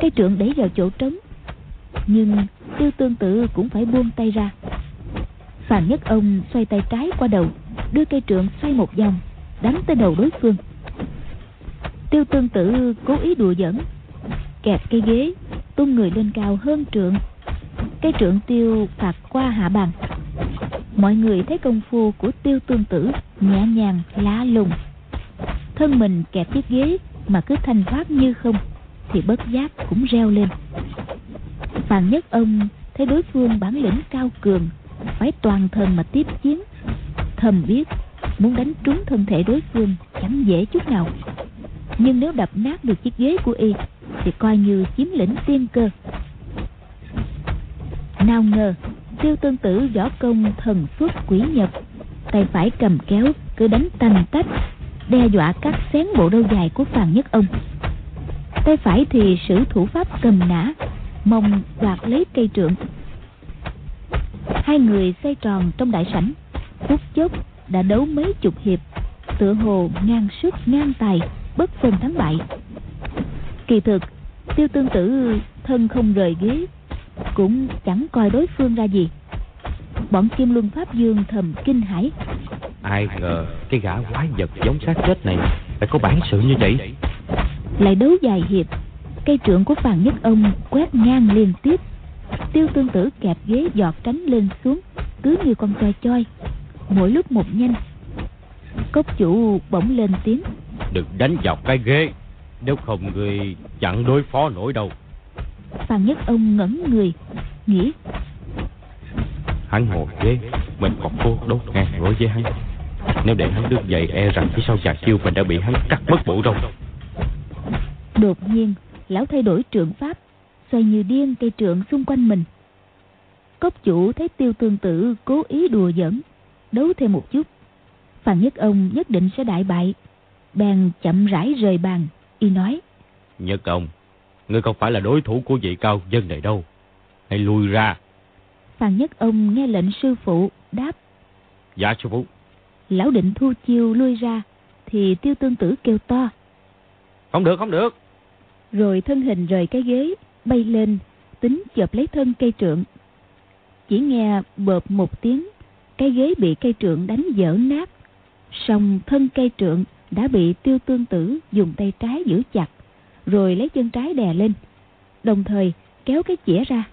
Cây trượng đẩy vào chỗ trống. Nhưng tiêu tương tử cũng phải buông tay ra. Phàn nhất ông xoay tay trái qua đầu, Đưa cây trượng xoay một vòng, Đánh tới đầu đối phương. Tiêu tương tử cố ý đùa giỡn, Kẹp cây ghế, Tung người lên cao hơn trượng. Cây trượng tiêu phạt qua hạ bàn. Mọi người thấy công phu của tiêu tương tử nhẹ nhàng, lá lùng. Thân mình kẹp chiếc ghế mà cứ thanh thoát như không, thì bất giác cũng reo lên. Phàn nhất ông thấy đối phương bản lĩnh cao cường, phải toàn thân mà tiếp chiến, thầm biết muốn đánh trúng thân thể đối phương chẳng dễ chút nào. Nhưng nếu đập nát được chiếc ghế của y, thì coi như chiếm lĩnh tiên cơ nào ngờ tiêu tương tử võ công thần xuất quỷ nhập, tay phải cầm kéo, cứ đánh tanh tách, đe dọa cắt xén bộ đôi dài của phàn nhất ông. Tay phải thì sử thủ pháp cầm nã mong đoạt lấy cây trượng. Hai người xoay tròn trong đại sảnh, phút chốc đã đấu mấy chục hiệp, tựa hồ ngang sức ngang tài, bất phân thắng bại. Kỳ thực tiêu tương tử thân không rời ghế cũng chẳng coi đối phương ra gì. Bọn kim luân pháp dương thầm kinh hãi. Ai ngờ cái gã quái vật giống xác chết này lại có bản sự như vậy? Lại đấu dài hiệp cây trượng của phàn nhất ông quét ngang liên tiếp. Tiêu tương tử kẹp ghế giọt tránh lên xuống cứ như con choi choi. Mỗi lúc một nhanh cốc chủ bỗng lên tiếng. Đừng đánh dọc cái ghế nếu không người chẳng đối phó nổi đâu Phan Nhất Ông ngẩn người Nghĩ. Hắn ngồi ghế Mình còn cố đốt ngang đối với hắn. Nếu để hắn đứng dậy e rằng phía sau chà chiêu Mình đã bị hắn cắt mất bộ râu Đột nhiên Lão thay đổi trượng pháp Xoay như điên cây trượng xung quanh mình. Cốc chủ thấy tiêu tương tử Cố ý đùa giỡn Đấu thêm một chút. Phan Nhất Ông nhất định sẽ đại bại Bèn chậm rãi rời bàn Y nói. Nhất ông Ngươi không phải là đối thủ của vị cao dân này đâu. Hãy lui ra. Phan Nhất ông nghe lệnh sư phụ Đáp. Dạ sư phụ. Lão định thu chiêu lui ra Thì tiêu tương tử kêu to. Không được không được. Rồi thân hình rời cái ghế Bay lên Tính chộp lấy thân cây trượng. Chỉ nghe bợp một tiếng Cái ghế bị cây trượng đánh dở nát. Xong thân cây trượng Đã bị tiêu tương tử Dùng tay trái giữ chặt rồi lấy chân trái đè lên, đồng thời kéo cái chĩa ra.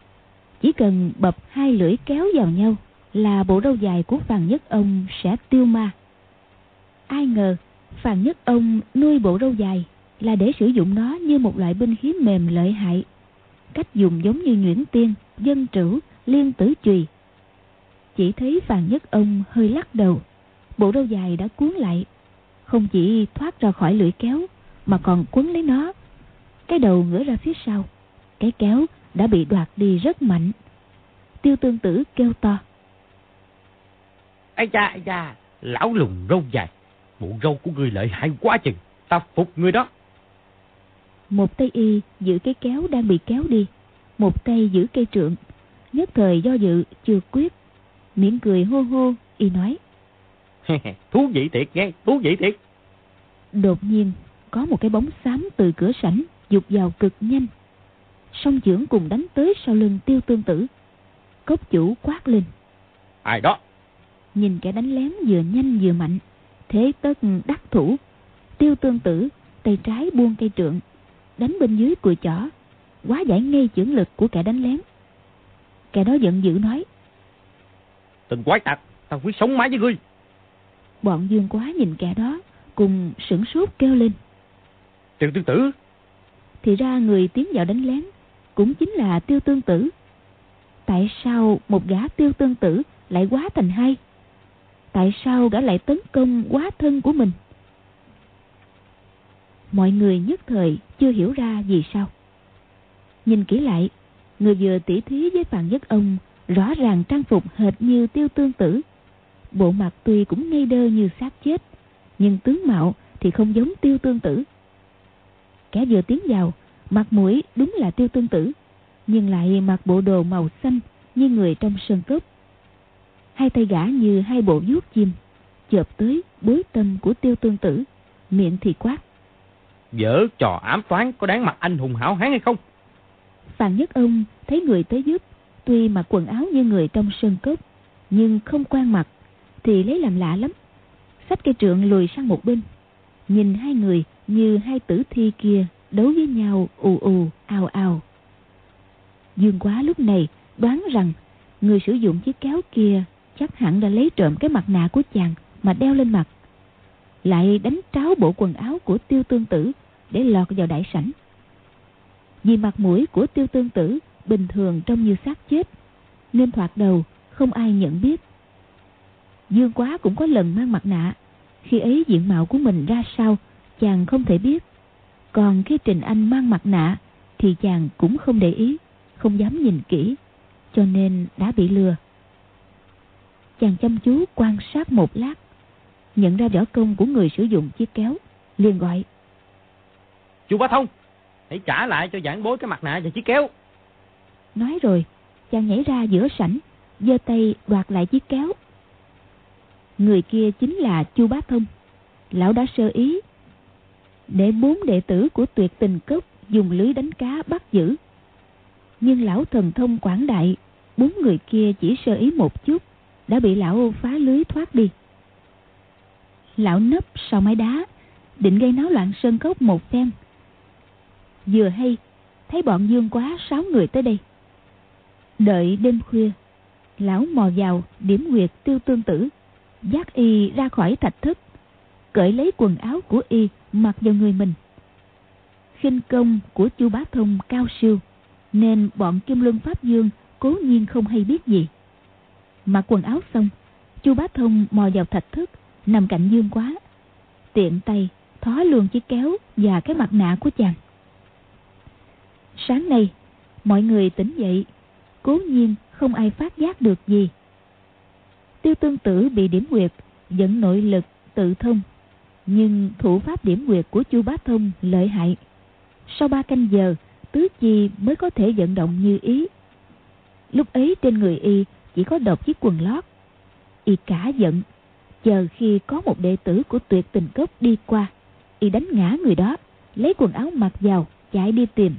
Chỉ cần bập hai lưỡi kéo vào nhau là bộ râu dài của phàn nhất ông sẽ tiêu ma. Ai ngờ phàn nhất ông nuôi bộ râu dài là để sử dụng nó như một loại binh khí mềm lợi hại, cách dùng giống như nhuyễn tiên, dân trữ, liên tử chùy. Chỉ thấy phàn nhất ông hơi lắc đầu, bộ râu dài đã cuốn lại, không chỉ thoát ra khỏi lưỡi kéo mà còn quấn lấy nó cái đầu ngửa ra phía sau Cái kéo đã bị đoạt đi rất mạnh Tiêu tương tử kêu to Ây da, ây da, lão lùng râu dài Bộ râu của người lợi hại quá chừng. Ta phục người đó. Một tay y giữ cái kéo đang bị kéo đi. Một tay giữ cây trượng. Nhất thời do dự chưa quyết. Miệng cười hô hô y nói. thú vị thiệt nghe, thú vị thiệt. Đột nhiên có một cái bóng xám từ cửa sảnh dục vào cực nhanh. Song trưởng cùng đánh tới sau lưng tiêu tương tử. Cốc chủ quát lên. Ai đó? Nhìn kẻ đánh lén vừa nhanh vừa mạnh. Thế tất đắc thủ. Tiêu tương tử, tay trái buông cây trượng. Đánh bên dưới cùi chỏ. Quá giải ngay chưởng lực của kẻ đánh lén. Kẻ đó giận dữ nói. Tình quái tạc, tao quyết sống mãi với ngươi. Bọn dương quá nhìn kẻ đó, cùng sửng sốt kêu lên. Tiêu tương tử. Thì ra người tiến vào đánh lén, cũng chính là tiêu tương tử. Tại sao một gã tiêu tương tử lại quá thành hai? Tại sao gã lại tấn công quá thân của mình? Mọi người nhất thời chưa hiểu ra vì sao. Nhìn kỹ lại, người vừa tỉ thí với phàn nhất ông rõ ràng trang phục hệt như tiêu tương tử. Bộ mặt tuy cũng ngây đơ như xác chết, nhưng tướng mạo thì không giống tiêu tương tử. Kẻ vừa tiến vào, mặt mũi đúng là tiêu tương tử, nhưng lại mặc bộ đồ màu xanh như người trong sơn cốc. Hai tay gã như hai bộ vuốt chim, chợp tới bối tâm của tiêu tương tử, miệng thì quát. Dở trò ám toán có đáng mặt anh hùng hảo hán hay không? Phan Nhất Ông thấy người tới giúp, tuy mặc quần áo như người trong sơn cốc, nhưng không quan mặt, thì lấy làm lạ lắm. Xách cây trượng lùi sang một bên, nhìn hai người như hai tử thi kia đấu với nhau ù ù, ào ào. Dương quá lúc này đoán rằng người sử dụng chiếc kéo kia chắc hẳn đã lấy trộm cái mặt nạ của chàng mà đeo lên mặt. Lại đánh tráo bộ quần áo của tiêu tương tử để lọt vào đại sảnh. Vì mặt mũi của tiêu tương tử bình thường trông như xác chết, nên thoạt đầu không ai nhận biết. Dương quá cũng có lần mang mặt nạ, khi ấy diện mạo của mình ra sao, chàng không thể biết. Còn khi Trình Anh mang mặt nạ, thì chàng cũng không để ý, không dám nhìn kỹ, cho nên đã bị lừa. Chàng chăm chú quan sát một lát, nhận ra võ công của người sử dụng chiếc kéo, liền gọi. Chú Bá Thông, hãy trả lại cho giảng bối cái mặt nạ và chiếc kéo. Nói rồi, chàng nhảy ra giữa sảnh, giơ tay đoạt lại chiếc kéo. Người kia chính là Chu Bá Thông. Lão đã sơ ý để bốn đệ tử của tuyệt tình cốc dùng lưới đánh cá bắt giữ. Nhưng lão thần thông quảng đại, bốn người kia chỉ sơ ý một chút, đã bị lão phá lưới thoát đi. Lão nấp sau mái đá, định gây náo loạn sơn cốc một phen. Vừa hay, thấy bọn dương quá sáu người tới đây. Đợi đêm khuya, lão mò vào điểm nguyệt tiêu tương tử, giác y ra khỏi thạch thất, cởi lấy quần áo của y mặc vào người mình. khinh công của chu bá thông cao siêu, nên bọn kim luân pháp dương cố nhiên không hay biết gì. Mặc quần áo xong, chu bá thông mò vào thạch thất, nằm cạnh dương quá. Tiện tay thó luôn chiếc kéo và cái mặt nạ của chàng. Sáng nay, mọi người tỉnh dậy, cố nhiên không ai phát giác được gì. Tiêu tương tử bị điểm nguyệt, dẫn nội lực tự thông. Nhưng thủ pháp điểm nguyệt của chu bá thông lợi hại. Sau ba canh giờ, tứ chi mới có thể vận động như ý. Lúc ấy trên người y chỉ có độc chiếc quần lót. Y cả giận, chờ khi có một đệ tử của tuyệt tình cốc đi qua. Y đánh ngã người đó, lấy quần áo mặc vào, chạy đi tìm.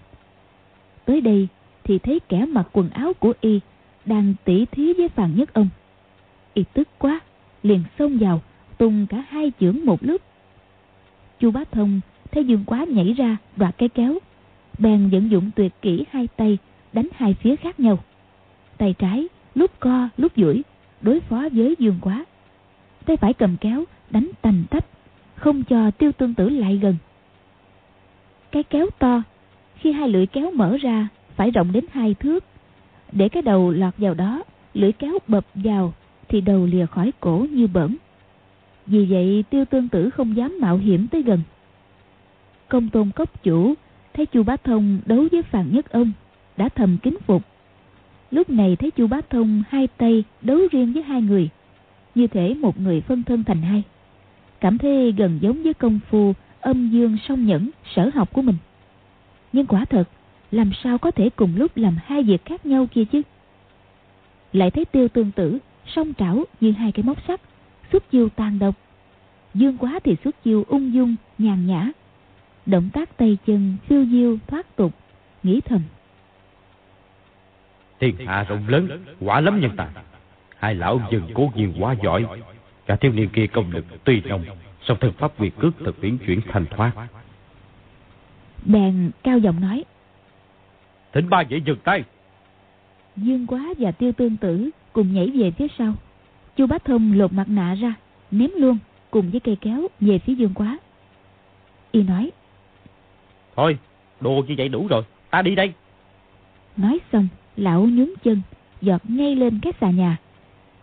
Tới đây thì thấy kẻ mặc quần áo của y đang tỉ thí với phàn nhất ông. Y tức quá, liền xông vào, tung cả hai chưởng một lúc. Chu Bá Thông thấy Dương Quá nhảy ra đoạt cái kéo, bèn vận dụng tuyệt kỹ hai tay đánh hai phía khác nhau. Tay trái lúc co lúc duỗi đối phó với Dương Quá. Tay phải cầm kéo đánh tành tách, không cho Tiêu Tương Tử lại gần. Cái kéo to, khi hai lưỡi kéo mở ra phải rộng đến hai thước. Để cái đầu lọt vào đó, lưỡi kéo bập vào thì đầu lìa khỏi cổ như bẩn. Vì vậy tiêu tương tử không dám mạo hiểm tới gần. Công tôn cốc chủ thấy chu bá thông đấu với phàn nhất ông đã thầm kính phục. Lúc này thấy chu bá thông hai tay đấu riêng với hai người, như thể một người phân thân thành hai. cảm thấy gần giống với công phu âm dương song nhẫn sở học của mình. Nhưng quả thật, làm sao có thể cùng lúc làm hai việc khác nhau kia chứ? Lại thấy tiêu tương tử, song trảo như hai cái móc sắt, xuất chiêu tàn độc. Dương quá thì xuất chiêu ung dung, nhàn nhã. Động tác tay chân phiêu diêu thoát tục, nghĩ thầm. Thiên hạ rộng lớn, quả lắm nhân tài. Hai lão dần cố nhiên quá giỏi. Cả thiếu niên kia công lực tuy nông, song thân pháp quyền cước thật biến chuyển thành thoát. Bèn cao giọng nói. Thỉnh ba dễ dừng tay. Dương quá và tiêu tương tử cùng nhảy về phía sau. Chu Bá Thông lột mặt nạ ra, ném luôn cùng với cây kéo về phía Dương quá. Y nói. Thôi, đồ như vậy đủ rồi, ta đi đây. Nói xong, lão nhún chân, giọt ngay lên cái xà nhà.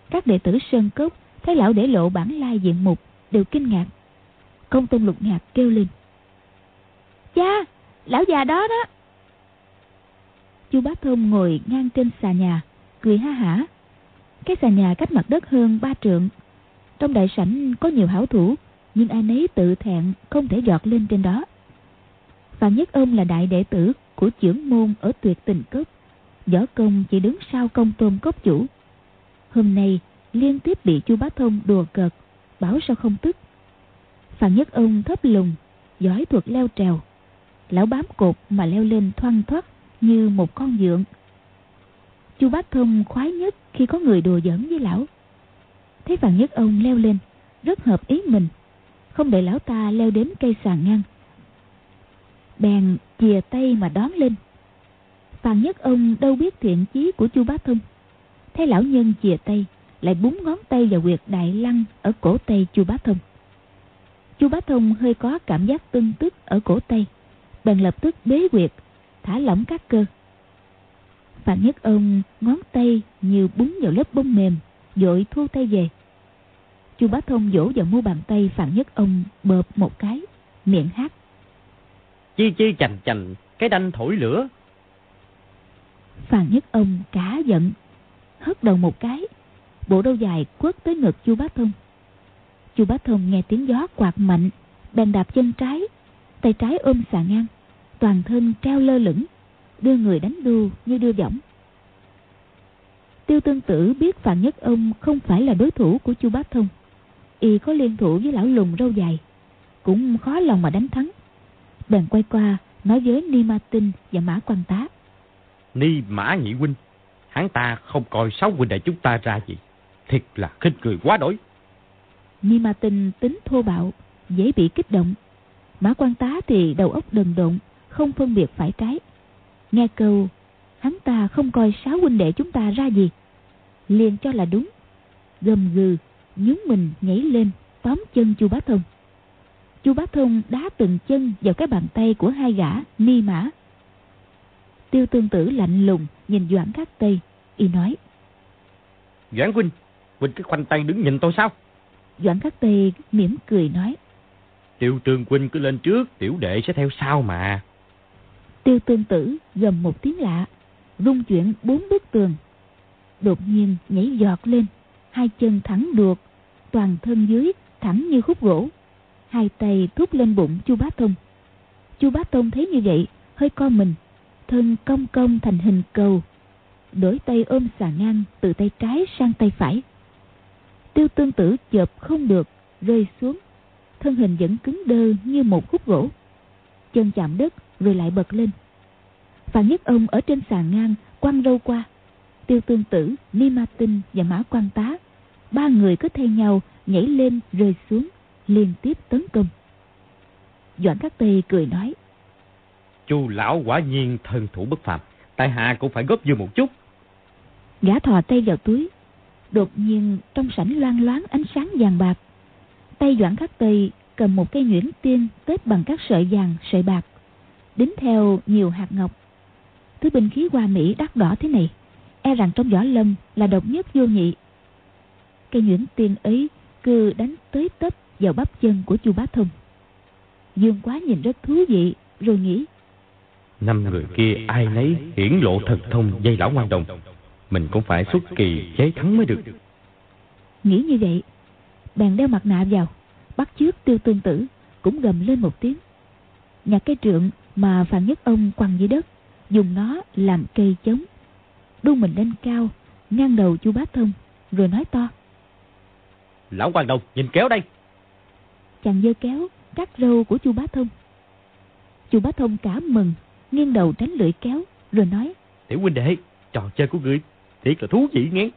Các đệ tử Sơn Cốc thấy lão để lộ bản lai diện mục, đều kinh ngạc. Công tôn lục ngạc kêu lên. Cha, lão già đó đó. Chu Bá Thông ngồi ngang trên xà nhà, cười ha hả. Cái xà nhà cách mặt đất hơn ba trượng. Trong đại sảnh có nhiều hảo thủ, nhưng ai nấy tự thẹn không thể giọt lên trên đó. Phạm Nhất Ôm là đại đệ tử của trưởng môn ở tuyệt tình cốc. Võ công chỉ đứng sau công tôn cốc chủ. Hôm nay liên tiếp bị chu bá thông đùa cợt, bảo sao không tức. Phạm Nhất Ông thấp lùng, giỏi thuật leo trèo. Lão bám cột mà leo lên thoăn thoắt như một con dượng. Chu Bá Thông khoái nhất khi có người đùa giỡn với lão. Thấy vàng Nhất Ông leo lên, rất hợp ý mình, không để lão ta leo đến cây sàn ngang. Bèn chìa tay mà đón lên. Vàng Nhất Ông đâu biết thiện chí của Chu Bá Thông. Thấy lão nhân chìa tay, lại búng ngón tay vào quyệt đại lăng ở cổ tay Chu Bá Thông. Chu Bá Thông hơi có cảm giác tưng tức ở cổ tay, bèn lập tức bế quyệt, thả lỏng các cơ. Phạm Nhất Ông ngón tay như búng vào lớp bông mềm, dội thu tay về. Chu Bá Thông vỗ vào mu bàn tay Phạm Nhất Ông bợp một cái, miệng hát. Chi chi chành chành, cái đanh thổi lửa. Phạm Nhất Ông cả giận, hất đầu một cái, bộ đâu dài quất tới ngực Chu Bá Thông. Chu Bá Thông nghe tiếng gió quạt mạnh, bèn đạp chân trái, tay trái ôm xà ngang, toàn thân treo lơ lửng, đưa người đánh đu như đưa võng. Tiêu Tương Tử biết Phạm Nhất Ông không phải là đối thủ của Chu Bá Thông, y có liên thủ với lão lùng râu dài, cũng khó lòng mà đánh thắng. Bèn quay qua nói với Ni Ma Tinh và Mã Quan Tá. Ni Mã Nhị Huynh, hắn ta không coi sáu huynh đệ chúng ta ra gì. Thiệt là khinh người quá đổi. Ni Ma Tinh tính thô bạo, dễ bị kích động. Mã Quan Tá thì đầu óc đần độn, không phân biệt phải trái. Nghe câu, hắn ta không coi sáu huynh đệ chúng ta ra gì. Liền cho là đúng. Gầm gừ, nhún mình nhảy lên, tóm chân chu Bá Thông. chu Bá Thông đá từng chân vào cái bàn tay của hai gã ni mã. Tiêu tương tử lạnh lùng nhìn Doãn Khắc Tây, y nói. Doãn huynh, huynh cứ khoanh tay đứng nhìn tôi sao? Doãn Khắc Tây mỉm cười nói. Tiêu Trường huynh cứ lên trước, tiểu đệ sẽ theo sau mà. Tiêu tương tử gầm một tiếng lạ, rung chuyển bốn bức tường. Đột nhiên nhảy giọt lên, hai chân thẳng đuột, toàn thân dưới thẳng như khúc gỗ. Hai tay thúc lên bụng chu bá thông. chu bá thông thấy như vậy, hơi co mình, thân cong cong thành hình cầu. Đổi tay ôm xà ngang từ tay trái sang tay phải. Tiêu tương tử chợp không được, rơi xuống. Thân hình vẫn cứng đơ như một khúc gỗ. Chân chạm đất rồi lại bật lên. Phạm Nhất Ông ở trên sàn ngang quăng râu qua. Tiêu Tương Tử, Ni Ma Tinh và Mã Quan Tá, ba người cứ thay nhau nhảy lên rơi xuống, liên tiếp tấn công. Doãn Các Tây cười nói: Chu lão quả nhiên thân thủ bất phàm, tại hạ cũng phải góp vô một chút. Gã thò tay vào túi, đột nhiên trong sảnh loang loáng ánh sáng vàng bạc. Tay Doãn Khắc Tây cầm một cây nhuyễn tiên tết bằng các sợi vàng, sợi bạc, đính theo nhiều hạt ngọc. Thứ binh khí hoa mỹ đắt đỏ thế này, e rằng trong võ lâm là độc nhất vô nhị. Cây nhuyễn tiên ấy cứ đánh tới tấp vào bắp chân của chu bá thông. Dương quá nhìn rất thú vị, rồi nghĩ. Năm người kia ai nấy hiển lộ thần thông dây lão ngoan đồng. Mình cũng phải xuất kỳ chế thắng mới được. Nghĩ như vậy, bèn đeo mặt nạ vào, bắt chước tiêu tương tử cũng gầm lên một tiếng nhặt cây trượng mà Phạm Nhất Ông quăng dưới đất, dùng nó làm cây chống. Đu mình lên cao, ngang đầu chu Bá Thông, rồi nói to. Lão quan đồng, nhìn kéo đây. Chàng dơ kéo, cắt râu của chu Bá Thông. Chu Bá Thông cả mừng, nghiêng đầu tránh lưỡi kéo, rồi nói. Tiểu huynh đệ, trò chơi của người thiệt là thú vị nghe.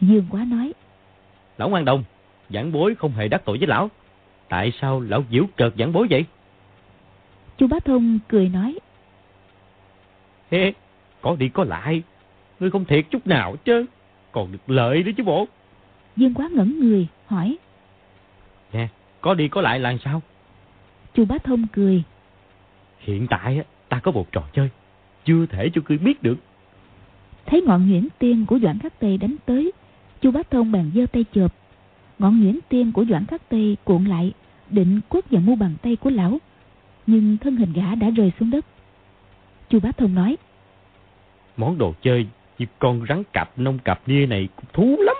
Dương quá nói. Lão quan đồng, giảng bối không hề đắc tội với lão. Tại sao lão diễu cợt giảng bối vậy? Chu Bá Thông cười nói. Hê, có đi có lại. Ngươi không thiệt chút nào chứ. Còn được lợi nữa chứ bộ. Dương quá ngẩn người, hỏi. Nè, có đi có lại là sao? Chu Bá Thông cười. Hiện tại ta có một trò chơi. Chưa thể cho ngươi biết được. Thấy ngọn nhuyễn tiên của Doãn Khắc Tây đánh tới. Chu Bá Thông bèn giơ tay chộp. Ngọn nhuyễn tiên của Doãn Khắc Tây cuộn lại, định quất vào mu bàn tay của lão nhưng thân hình gã đã rơi xuống đất. Chu Bá Thông nói. Món đồ chơi như con rắn cặp nông cặp nia này cũng thú lắm.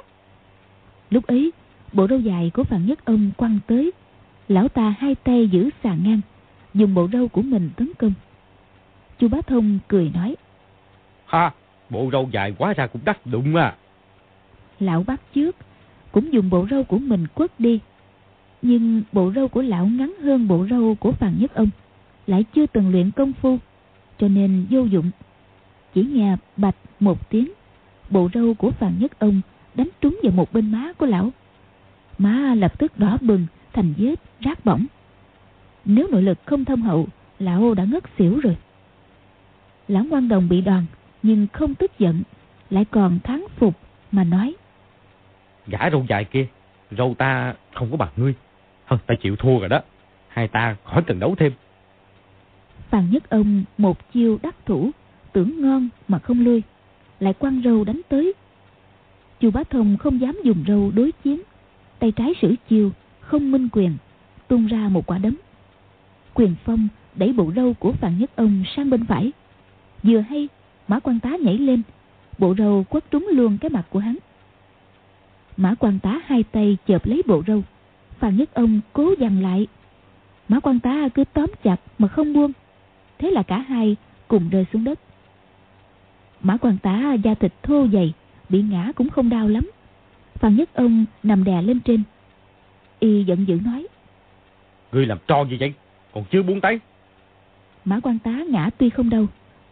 Lúc ấy, bộ râu dài của Phạm Nhất Ông quăng tới. Lão ta hai tay giữ sàn ngang, dùng bộ râu của mình tấn công. Chu Bá Thông cười nói. Ha, bộ râu dài quá ra cũng đắc đụng à. Lão bắt trước, cũng dùng bộ râu của mình quất đi nhưng bộ râu của lão ngắn hơn bộ râu của Phàn Nhất Ông, lại chưa từng luyện công phu, cho nên vô dụng. Chỉ nghe bạch một tiếng, bộ râu của Phàn Nhất Ông đánh trúng vào một bên má của lão. Má lập tức đỏ bừng, thành vết, rác bỏng. Nếu nội lực không thâm hậu, lão đã ngất xỉu rồi. Lão quan đồng bị đòn, nhưng không tức giận, lại còn thắng phục mà nói. Gã râu dài kia, râu ta không có bằng ngươi. Hừ, ta chịu thua rồi đó. Hai ta khỏi cần đấu thêm. Phan Nhất Ông một chiêu đắc thủ, tưởng ngon mà không lui, lại quăng râu đánh tới. Chu Bá Thông không dám dùng râu đối chiến, tay trái sử chiêu, không minh quyền, tung ra một quả đấm. Quyền phong đẩy bộ râu của Phan Nhất Ông sang bên phải. Vừa hay, Mã Quan Tá nhảy lên, bộ râu quất trúng luôn cái mặt của hắn. Mã Quan Tá hai tay chợp lấy bộ râu, Phan Nhất Ông cố dằn lại. Mã quan tá cứ tóm chặt mà không buông. Thế là cả hai cùng rơi xuống đất. Mã quan tá da thịt thô dày, bị ngã cũng không đau lắm. Phan Nhất Ông nằm đè lên trên. Y giận dữ nói. Ngươi làm tròn gì vậy? Còn chưa buông tay. Mã quan tá ngã tuy không đâu,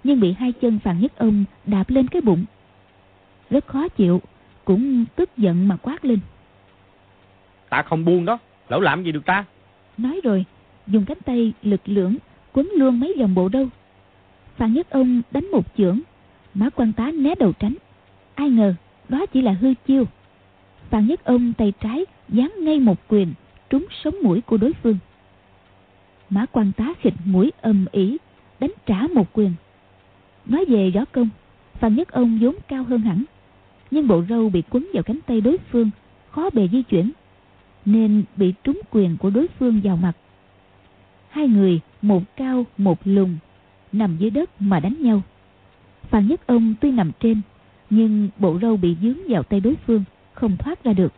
nhưng bị hai chân Phan Nhất Ông đạp lên cái bụng. Rất khó chịu, cũng tức giận mà quát lên. Ta không buông đó. Lão làm gì được ta? Nói rồi, dùng cánh tay lực lưỡng quấn luôn mấy vòng bộ đâu. Phan Nhất Ông đánh một chưởng, Mã quan tá né đầu tránh. Ai ngờ, đó chỉ là hư chiêu. Phan Nhất Ông tay trái dán ngay một quyền, trúng sống mũi của đối phương. Mã quan tá khịt mũi âm ỉ, đánh trả một quyền. Nói về gió công, Phan Nhất Ông vốn cao hơn hẳn, nhưng bộ râu bị quấn vào cánh tay đối phương, khó bề di chuyển nên bị trúng quyền của đối phương vào mặt. Hai người, một cao một lùn, nằm dưới đất mà đánh nhau. Phan Nhất Ông tuy nằm trên, nhưng bộ râu bị dướng vào tay đối phương, không thoát ra được.